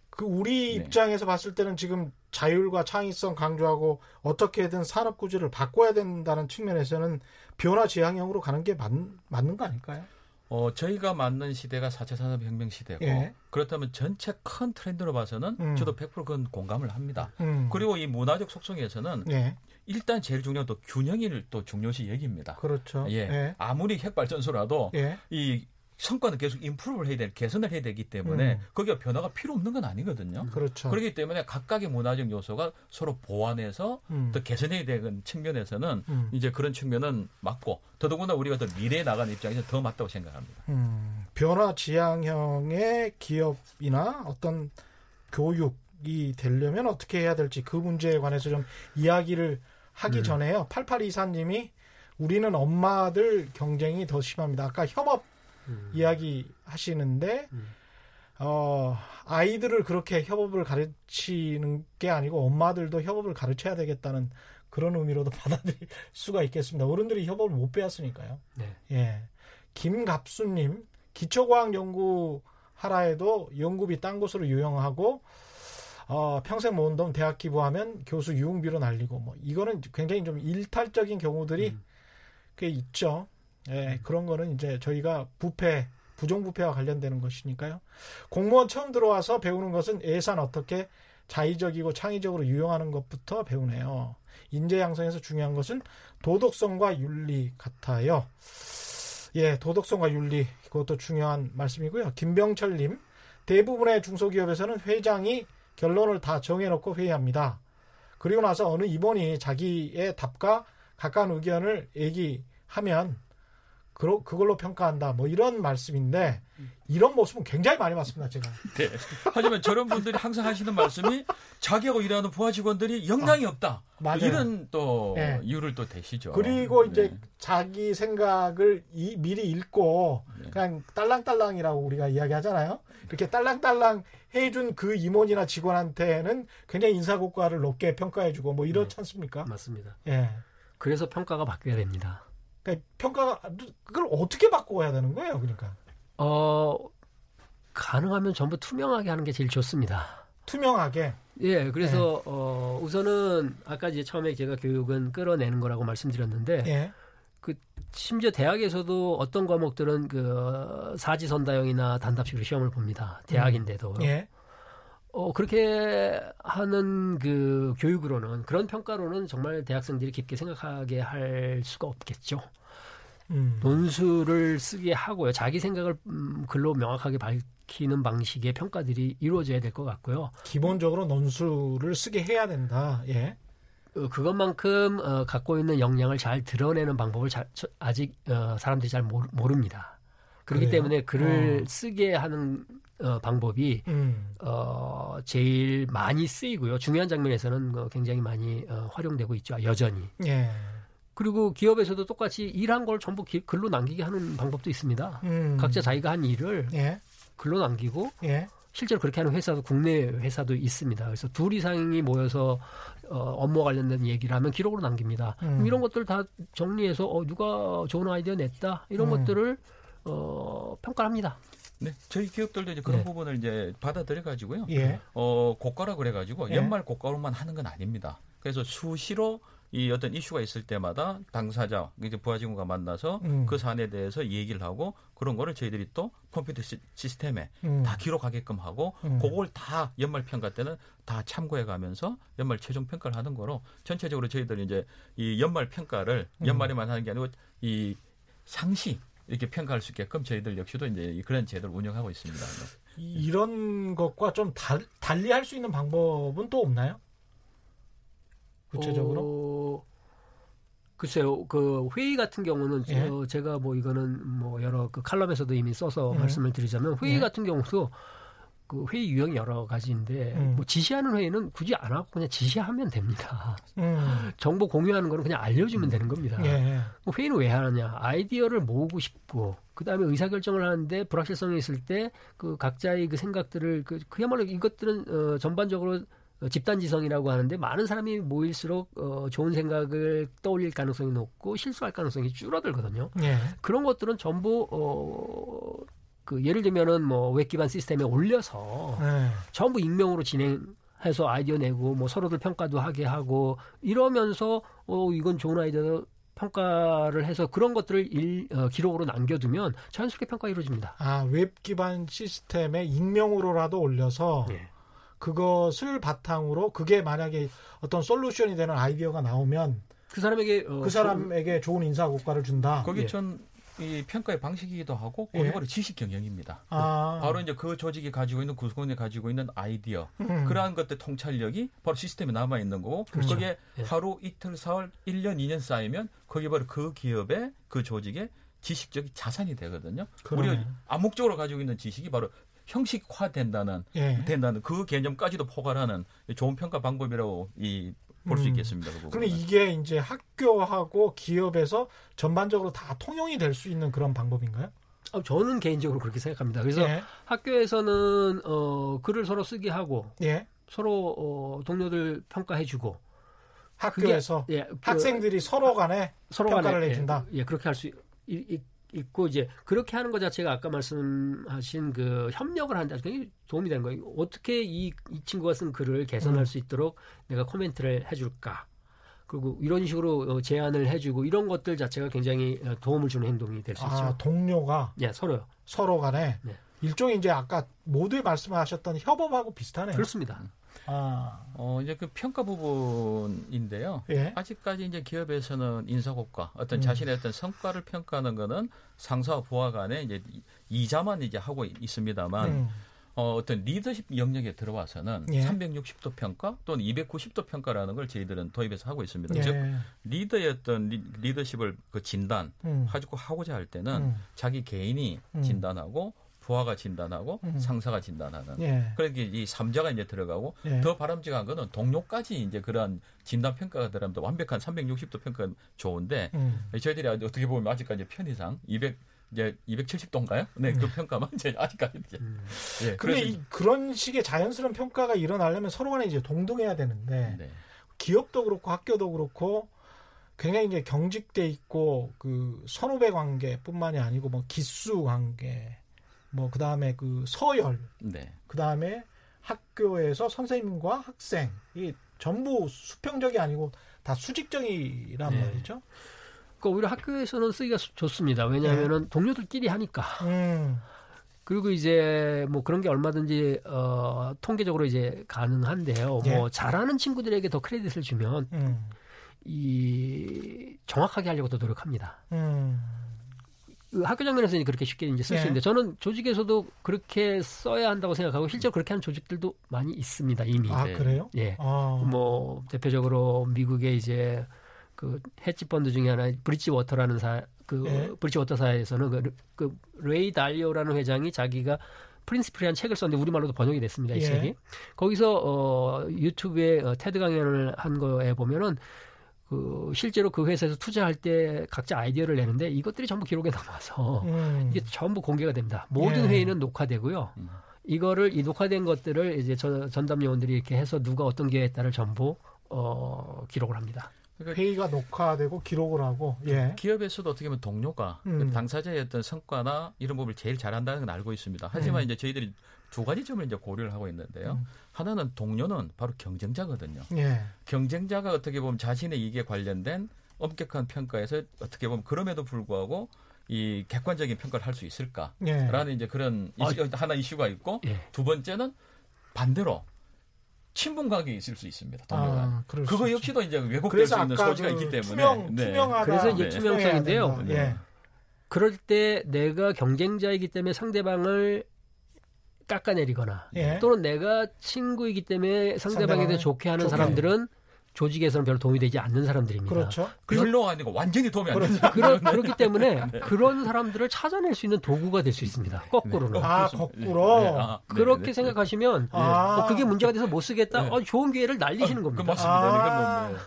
그 우리 네. 입장에서 봤을 때는 지금 자율과 창의성 강조하고 어떻게든 산업 구조를 바꿔야 된다는 측면에서는 변화 지향형으로 가는 게 맞, 맞는 거 아닐까요? 어, 저희가 맞는 시대가 4차 산업혁명 시대고 예. 그렇다면 전체 큰 트렌드로 봐서는 음. 저도 100% 그건 공감을 합니다. 음. 그리고 이 문화적 속성에서는 예. 일단 제일 중요한 또 균형을 또 중요시 여깁니다. 그렇죠. 예. 예. 아무리 핵발전소라도 예. 이 성과는 계속 인프로를 해야 될 개선을 해야 되기 때문에 음. 거기가 변화가 필요 없는 건 아니거든요. 그렇죠. 그렇기 때문에 각각의 문화적 요소가 서로 보완해서 음. 또 개선해야 되는 측면에서는 음. 이제 그런 측면은 맞고 더더구나 우리가 더 미래에 나가는 입장에서 더 맞다고 생각합니다. 음, 변화 지향형의 기업이나 어떤 교육이 되려면 어떻게 해야 될지 그 문제에 관해서 좀 이야기를 하기 음. 전에요. 8824님이 우리는 엄마들 경쟁이 더 심합니다. 아까 협업 음. 이야기 하시는데 음. 어, 아이들을 그렇게 협업을 가르치는 게 아니고 엄마들도 협업을 가르쳐야 되겠다는 그런 의미로도 받아들일 수가 있겠습니다. 어른들이 협업을 못 배웠으니까요. 네. 예. 김갑수님, 기초과학 연구 하라 해도 연구비 딴 곳으로 유용하고, 어, 평생 모은 돈 대학 기부하면 교수 유흥비로 날리고, 뭐, 이거는 굉장히 좀 일탈적인 경우들이 음. 꽤 있죠. 예, 그런 거는 이제 저희가 부패, 부정부패와 관련되는 것이니까요. 공무원 처음 들어와서 배우는 것은 예산 어떻게 자의적이고 창의적으로 유용하는 것부터 배우네요. 인재 양성에서 중요한 것은 도덕성과 윤리 같아요. 예, 도덕성과 윤리 그것도 중요한 말씀이고요. 김병철 님 대부분의 중소기업에서는 회장이 결론을 다 정해놓고 회의합니다. 그리고 나서 어느 임원이 자기의 답과 가까운 의견을 얘기하면 그로, 그걸로 평가한다. 뭐 이런 말씀인데 이런 모습은 굉장히 많이 봤습니다. 제가. 네. 하지만 저런 분들이 항상 하시는 말씀이 자기하고 일하는 부하 직원들이 역량이 없다. 아, 맞아요. 이런 또 네. 이유를 또 대시죠. 그리고 이제 네. 자기 생각을 이- 미리 읽고 네. 그냥 딸랑딸랑이라고 우리가 이야기하잖아요. 이렇게 딸랑딸랑 해준 그 임원이나 직원한테는 굉장히 인사고과를 높게 평가해주고 뭐 이렇지 않습니까? 맞습니다. 예. 그래서 평가가 바뀌어야 됩니다. 그러니까 평가가 그걸 어떻게 바꿔야 되는 거예요? 그러니까. 어, 가능하면 전부 투명하게 하는 게 제일 좋습니다. 투명하게. 예, 그래서 네. 어, 우선은 아까 이제 처음에 제가 교육은 끌어내는 거라고 말씀드렸는데 예. 그 심지어 대학에서도 어떤 과목들은 그 사지선다형이나 단답식으로 시험을 봅니다. 대학인데도. 음. 예. 어, 그렇게 하는 그 교육으로는 그런 평가로는 정말 대학생들이 깊게 생각하게 할 수가 없겠죠. 음. 논술을 쓰게 하고요. 자기 생각을 음, 글로 명확하게 밝히는 방식의 평가들이 이루어져야 될 것 같고요. 기본적으로 논술을 쓰게 해야 된다. 예. 어, 그것만큼 어, 갖고 있는 역량을 잘 드러내는 방법을 자, 아직 어, 사람들이 잘 모릅니다. 그렇기 그래요? 때문에 글을 어. 쓰게 하는 어, 방법이 음. 어, 제일 많이 쓰이고요. 중요한 장면에서는 어, 굉장히 많이 어, 활용되고 있죠. 여전히. 예. 그리고 기업에서도 똑같이 일한 걸 전부 기, 글로 남기게 하는 방법도 있습니다. 음. 각자 자기가 한 일을 예. 글로 남기고 예. 실제로 그렇게 하는 회사도 국내 회사도 있습니다. 그래서 둘 이상이 모여서 어, 업무 관련된 얘기를 하면 기록으로 남깁니다. 음. 이런 것들 다 정리해서 어, 누가 좋은 아이디어 냈다 이런 음. 것들을 어, 평가합니다. 네, 저희 기업들도 이제 그런 네. 부분을 이제 받아들여 가지고요. 예. 어, 고가라 그래 가지고 예. 연말 고가로만 하는 건 아닙니다. 그래서 수시로 이 어떤 이슈가 있을 때마다 당사자 이제 부하 직원과 만나서 음. 그 사안에 대해서 얘기를 하고 그런 거를 저희들이 또 컴퓨터 시, 스템에 음. 다 기록하게끔 하고 음. 그걸 다 연말 평가 때는 다 참고해 가면서 연말 최종 평가를 하는 거로 전체적으로 저희들이 이제 이 연말 평가를 음. 연말에만 하는 게 아니고 이 상시 이렇게 평가할 수 있게끔 저희들 역시도 이제 그런 제도를 운영하고 있습니다. 이런 것과 좀 달, 달리 할 수 있는 방법은 또 없나요? 구체적으로? 어, 글쎄요, 그 회의 같은 경우는 예? 어, 제가 뭐 이거는 뭐 여러 그 칼럼에서도 이미 써서 음. 말씀을 드리자면 회의 예? 같은 경우도 그 회의 유형이 여러 가지인데 음. 뭐 지시하는 회의는 굳이 안 하고 그냥 지시하면 됩니다. 음. 정보 공유하는 거는 그냥 알려주면 되는 겁니다. 예. 뭐 회의는 왜 하느냐? 아이디어를 모으고 싶고 그 다음에 의사결정을 하는데 불확실성이 있을 때 그 각자의 그 생각들을 그 그야말로 이것들은 어, 전반적으로 어, 집단지성이라고 하는데 많은 사람이 모일수록 어, 좋은 생각을 떠올릴 가능성이 높고 실수할 가능성이 줄어들거든요. 예. 그런 것들은 전부 어, 그 예를 들면은 뭐 웹 기반 시스템에 올려서 예. 전부 익명으로 진행해서 아이디어 내고 뭐 서로들 평가도 하게 하고 이러면서 어 이건 좋은 아이디어 평가를 해서 그런 것들을 일, 어, 기록으로 남겨두면 자연스럽게 평가 이루어집니다. 아, 웹 기반 시스템에 익명으로라도 올려서 예. 그것을 바탕으로 그게 만약에 어떤 솔루션이 되는 아이디어가 나오면 그 사람에게 어, 그 사람에게 좋은 인사 고과를 준다. 거기 예. 전 이 평가의 방식이기도 하고 그게 예. 바로 지식 경영입니다. 아. 바로 이제 그 조직이 가지고 있는 구성원이 가지고 있는 아이디어 음. 그러한 것들 통찰력이 바로 시스템에 남아 있는 거고 그렇죠. 그게 예. 하루 이틀 사흘 1년 2년 쌓이면 그게 바로 그 기업의 그 조직의 지식적 자산이 되거든요. 그러네. 우리가 암묵적으로 가지고 있는 지식이 바로 형식화된다는 예. 된다는 그 개념까지도 포괄하는 좋은 평가 방법이라고 이 볼수 음. 있겠습니다. 그 그럼 이게 이제 학교하고 기업에서 전반적으로 다 통용이 될 수 있는 그런 방법인가요? 어, 저는 개인적으로 그렇게 생각합니다. 그래서 예. 학교에서는 어, 글을 서로 쓰게 하고 예. 서로 어, 동료들 평가해주고 학교에서 그게, 예, 그, 학생들이 서로 간에 서로 평가를 간에, 해준다. 예, 예 그렇게 할 수 있고 이제 그렇게 하는 것 자체가 아까 말씀하신 그 협력을 한다 굉장히 도움이 되는 거예요. 어떻게 이, 이 친구가 쓴 글을 개선할 음. 수 있도록 내가 코멘트를 해줄까? 그리고 이런 식으로 어, 제안을 해주고 이런 것들 자체가 굉장히 어, 도움을 주는 행동이 될수 있죠. 아, 동료가 예, 서로요. 서로 간에 네. 일종의 이제 아까 모두에 말씀하셨던 협업하고 비슷하네요. 그렇습니다. 아. 어, 이제 그 평가 부분인데요. 예? 아직까지 이제 기업에서는 인사고과 어떤 음. 자신의 어떤 성과를 평가하는 거는 상사와 부하 간에 이제 이자만 이제 하고 있습니다만 음. 어, 어떤 리더십 영역에 들어와서는 예. 360도 평가 또는 290도 평가라는 걸 저희들은 도입해서 하고 있습니다. 예. 즉 리더의 어떤 리, 더십을그 진단 음. 가지고 하고자 할 때는 음. 자기 개인이 음. 진단하고 부하가 진단하고 음. 상사가 진단하는 예. 그러니까 이 삼자가 이제 들어가고 예. 더 바람직한 거는 동료까지 이제 그러한 진단 평가가 들어가면 완벽한 360도 평가는 좋은데 음. 저희들이 어떻게 보면 아직까지 편의상 200 이제 270도인가요? 네, 그 음. 평가만 이제 아직까지 이제. 음. 예. 근데 이, 그런 식의 자연스러운 평가가 일어나려면 서로 간에 이제 동등해야 되는데 네. 기업도 그렇고 학교도 그렇고 굉장히 이제 경직돼 있고 그 선후배 관계뿐만이 아니고 뭐 기수 관계 뭐 그다음에 그 서열, 네. 그다음에 학교에서 선생님과 학생 이 전부 수평적이 아니고 다 수직적이란 네. 말이죠. 그 오히려 학교에서는 쓰기가 좋습니다. 왜냐하면은 네. 동료들끼리 하니까. 음. 그리고 이제 뭐 그런 게 얼마든지 어 통계적으로 이제 가능한데요. 예. 뭐 잘하는 친구들에게 더 크레딧을 주면 음. 이 정확하게 하려고 더 노력합니다. 음. 그 학교 장면에서는 그렇게 쉽게 이제 쓸수 예. 있는데 저는 조직에서도 그렇게 써야 한다고 생각하고 실제로 그렇게 하는 조직들도 많이 있습니다 이미. 아 그래요? 예. 아. 뭐 대표적으로 미국의 이제 그 헤지 펀드 중에 하나 브릿지 워터라는 사, 그 예. 브릿지 워터사에서는 그, 그 레이 달리오라는 회장이 자기가 Principle이라는 책을 썼는데 우리말로도 번역이 됐습니다. 이 예. 책이. 거기서 어 유튜브에 어, 테드 강연을 한 거에 보면은 그 실제로 그 회사에서 투자할 때 각자 아이디어를 내는데 이것들이 전부 기록에 남아서 음. 이게 전부 공개가 됩니다. 모든 예. 회의는 녹화되고요. 음. 이거를 이 녹화된 것들을 이제 저 전담 요원들이 이렇게 해서 누가 어떤 게 했다를 전부 어 기록을 합니다. 그러니까 회의가 녹화되고 기록을 하고 예. 기업에서도 어떻게 보면 동료가 음. 당사자의 어떤 성과나 이런 부분을 제일 잘한다는 건 알고 있습니다. 하지만 음. 이제 저희들이 두 가지 점을 이제 고려를 하고 있는데요. 음. 하나는 동료는 바로 경쟁자거든요. 예. 경쟁자가 어떻게 보면 자신의 이익에 관련된 엄격한 평가에서 어떻게 보면 그럼에도 불구하고 이 객관적인 평가를 할 수 있을까라는 예. 이제 그런 이슈, 아, 하나 이슈가 있고 예. 두 번째는 반대로 친분 관계 있을 수 있습니다. 동료가. 아, 그거 역시도 이제 왜곡될 수 있는 소지가 그 있기 때문에. 투명, 네. 투명하다. 그래서 이제 네. 투명성인데요. 네. 그럴 때 내가 경쟁자이기 때문에 상대방을 깎아내리거나 예. 또는 내가 친구이기 때문에 상대방에 대해 좋게 하는 좋게. 사람들은 조직에서는 별로 도움이 되지 않는 사람들입니다. 그렇죠. 별로 아니고 완전히 도움이 안 됩니다. 그렇, 그렇기 때문에 네. 그런 사람들을 찾아낼 수 있는 도구가 될 수 있습니다. 거꾸로는. 네. 아, 거꾸로. 네. 아, 그렇게 네. 생각하시면 아. 어, 그게 문제가 돼서 못 쓰겠다. 어, 좋은 기회를 날리시는 아, 겁니다. 맞습니다. 아. 뭐,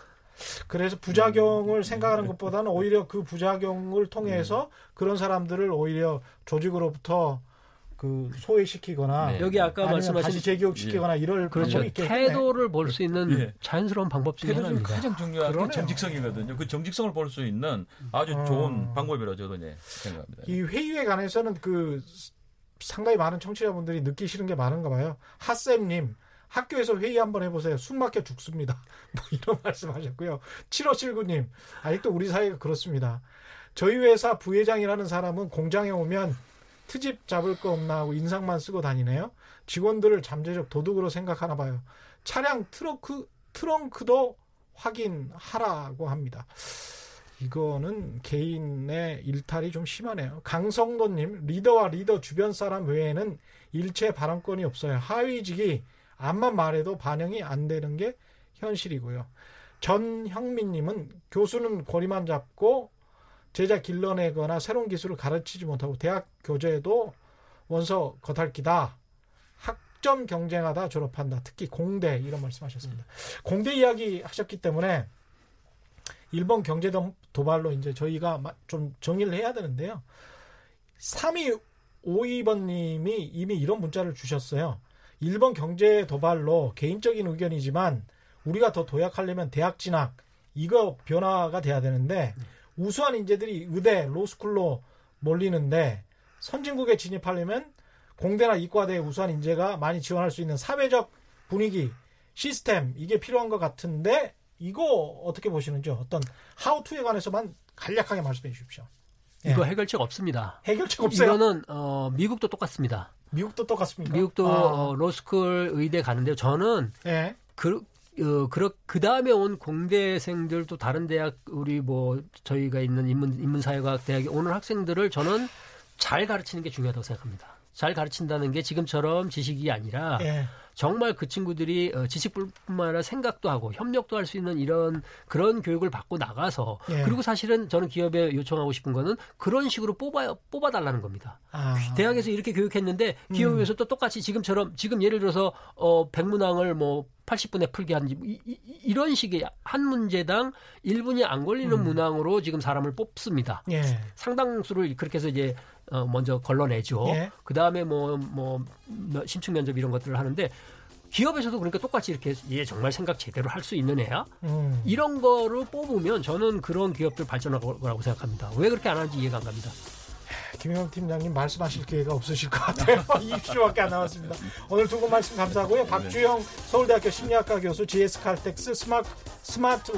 그래서 부작용을 생각하는 것보다는 오히려 그 부작용을 통해서 그런 사람들을 오히려 조직으로부터 그 소외시키거나 네. 여기 아까 말씀하신 다시 재교육시키거나 예. 이럴 그렇죠. 태도를 볼 수 있는 예. 자연스러운 방법 중에 하나입니다. 가장 중요한 게 정직성이거든요. 그 정직성을 볼 수 있는 아주 어. 좋은 방법이라고 저도 네, 생각합니다. 이 회의에 관해서는 그 상당히 많은 청취자분들이 느끼시는 게 많은가 봐요. 하쌤님 학교에서 회의 한번 해보세요. 숨 막혀 죽습니다. 뭐 이런 말씀 하셨고요. 7579님 아직도 우리 사회가 그렇습니다. 저희 회사 부회장이라는 사람은 공장에 오면 트집 잡을 거 없나 하고 인상만 쓰고 다니네요. 직원들을 잠재적 도둑으로 생각하나 봐요. 차량 트렁크 트렁크도 확인하라고 합니다. 이거는 개인의 일탈이 좀 심하네요. 강성도님 리더와 리더 주변 사람 외에는 일체 발언권이 없어요. 하위직이 암만 말해도 반영이 안 되는 게 현실이고요. 전형민님은 교수는 고리만 잡고 제자 길러내거나 새로운 기술을 가르치지 못하고 대학 교재도 원서 겉핥기다. 학점 경쟁하다 졸업한다. 특히 공대 이런 말씀하셨습니다. 음. 공대 이야기 하셨기 때문에 일본 경제 도발로 이제 저희가 좀 정리를 해야 되는데요. 3252번님이 이미 이런 문자를 주셨어요. 일본 경제 도발로 개인적인 의견이지만 우리가 더 도약하려면 대학 진학 이거 변화가 돼야 되는데 음. 우수한 인재들이 의대, 로스쿨로 몰리는데 선진국에 진입하려면 공대나 이과대 우수한 인재가 많이 지원할 수 있는 사회적 분위기, 시스템 이게 필요한 것 같은데 이거 어떻게 보시는지 어떤 하우투에 관해서만 간략하게 말씀해 주십시오. 예. 이거 해결책 없습니다. 해결책 없어요. 이거는 어, 미국도 똑같습니다. 미국도 똑같습니까? 미국도 아. 어, 로스쿨 의대 가는데요. 저는 예. 그 어, 그렇, 그 다음에 온 공대생들도 다른 대학, 우리 뭐, 저희가 있는 인문, 인문사회과학 대학에 오는 학생들을 저는 잘 가르치는 게 중요하다고 생각합니다. 잘 가르친다는 게 지금처럼 지식이 아니라 예. 정말 그 친구들이 어, 지식뿐만 아니라 생각도 하고 협력도 할 수 있는 이런 그런 교육을 받고 나가서 예. 그리고 사실은 저는 기업에 요청하고 싶은 거는 그런 식으로 뽑아 뽑아 달라는 겁니다. 아. 대학에서 이렇게 교육했는데 기업에서 음. 또 똑같이 지금처럼 지금 예를 들어서 어 백문항을 뭐 80분에 풀게 한지 이, 런 식의 한 문제당 1분이 안 걸리는 음. 문항으로 지금 사람을 뽑습니다. 예. 상당수를 그렇게 해서 이제 어, 먼저 걸러내죠. 예. 그 다음에 뭐, 뭐, 심층 면접 이런 것들을 하는데, 기업에서도 그러니까 똑같이 이렇게 얘 정말 생각 제대로 할 수 있는 애야 음. 이런 거를 뽑으면 저는 그런 기업들 발전할 거라고 생각합니다. 왜 그렇게 안 하는지 이해가 안 갑니다. 김희경 팀장님 말씀하실 기회가 없으실 것 같아요. 20초밖에 안 남았습니다. 오늘 두 분 말씀 감사하고요. 네. 박주영 서울대학교 심리학과 교수 GS 칼텍스 smart smart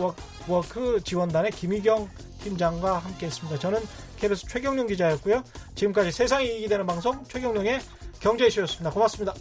work 지원단의 김희경 팀장과 함께했습니다. 저는 KBS 최경영 기자였고요. 지금까지 세상에 이익이 되는 방송 최경영의 경제이슈였습니다. 고맙습니다.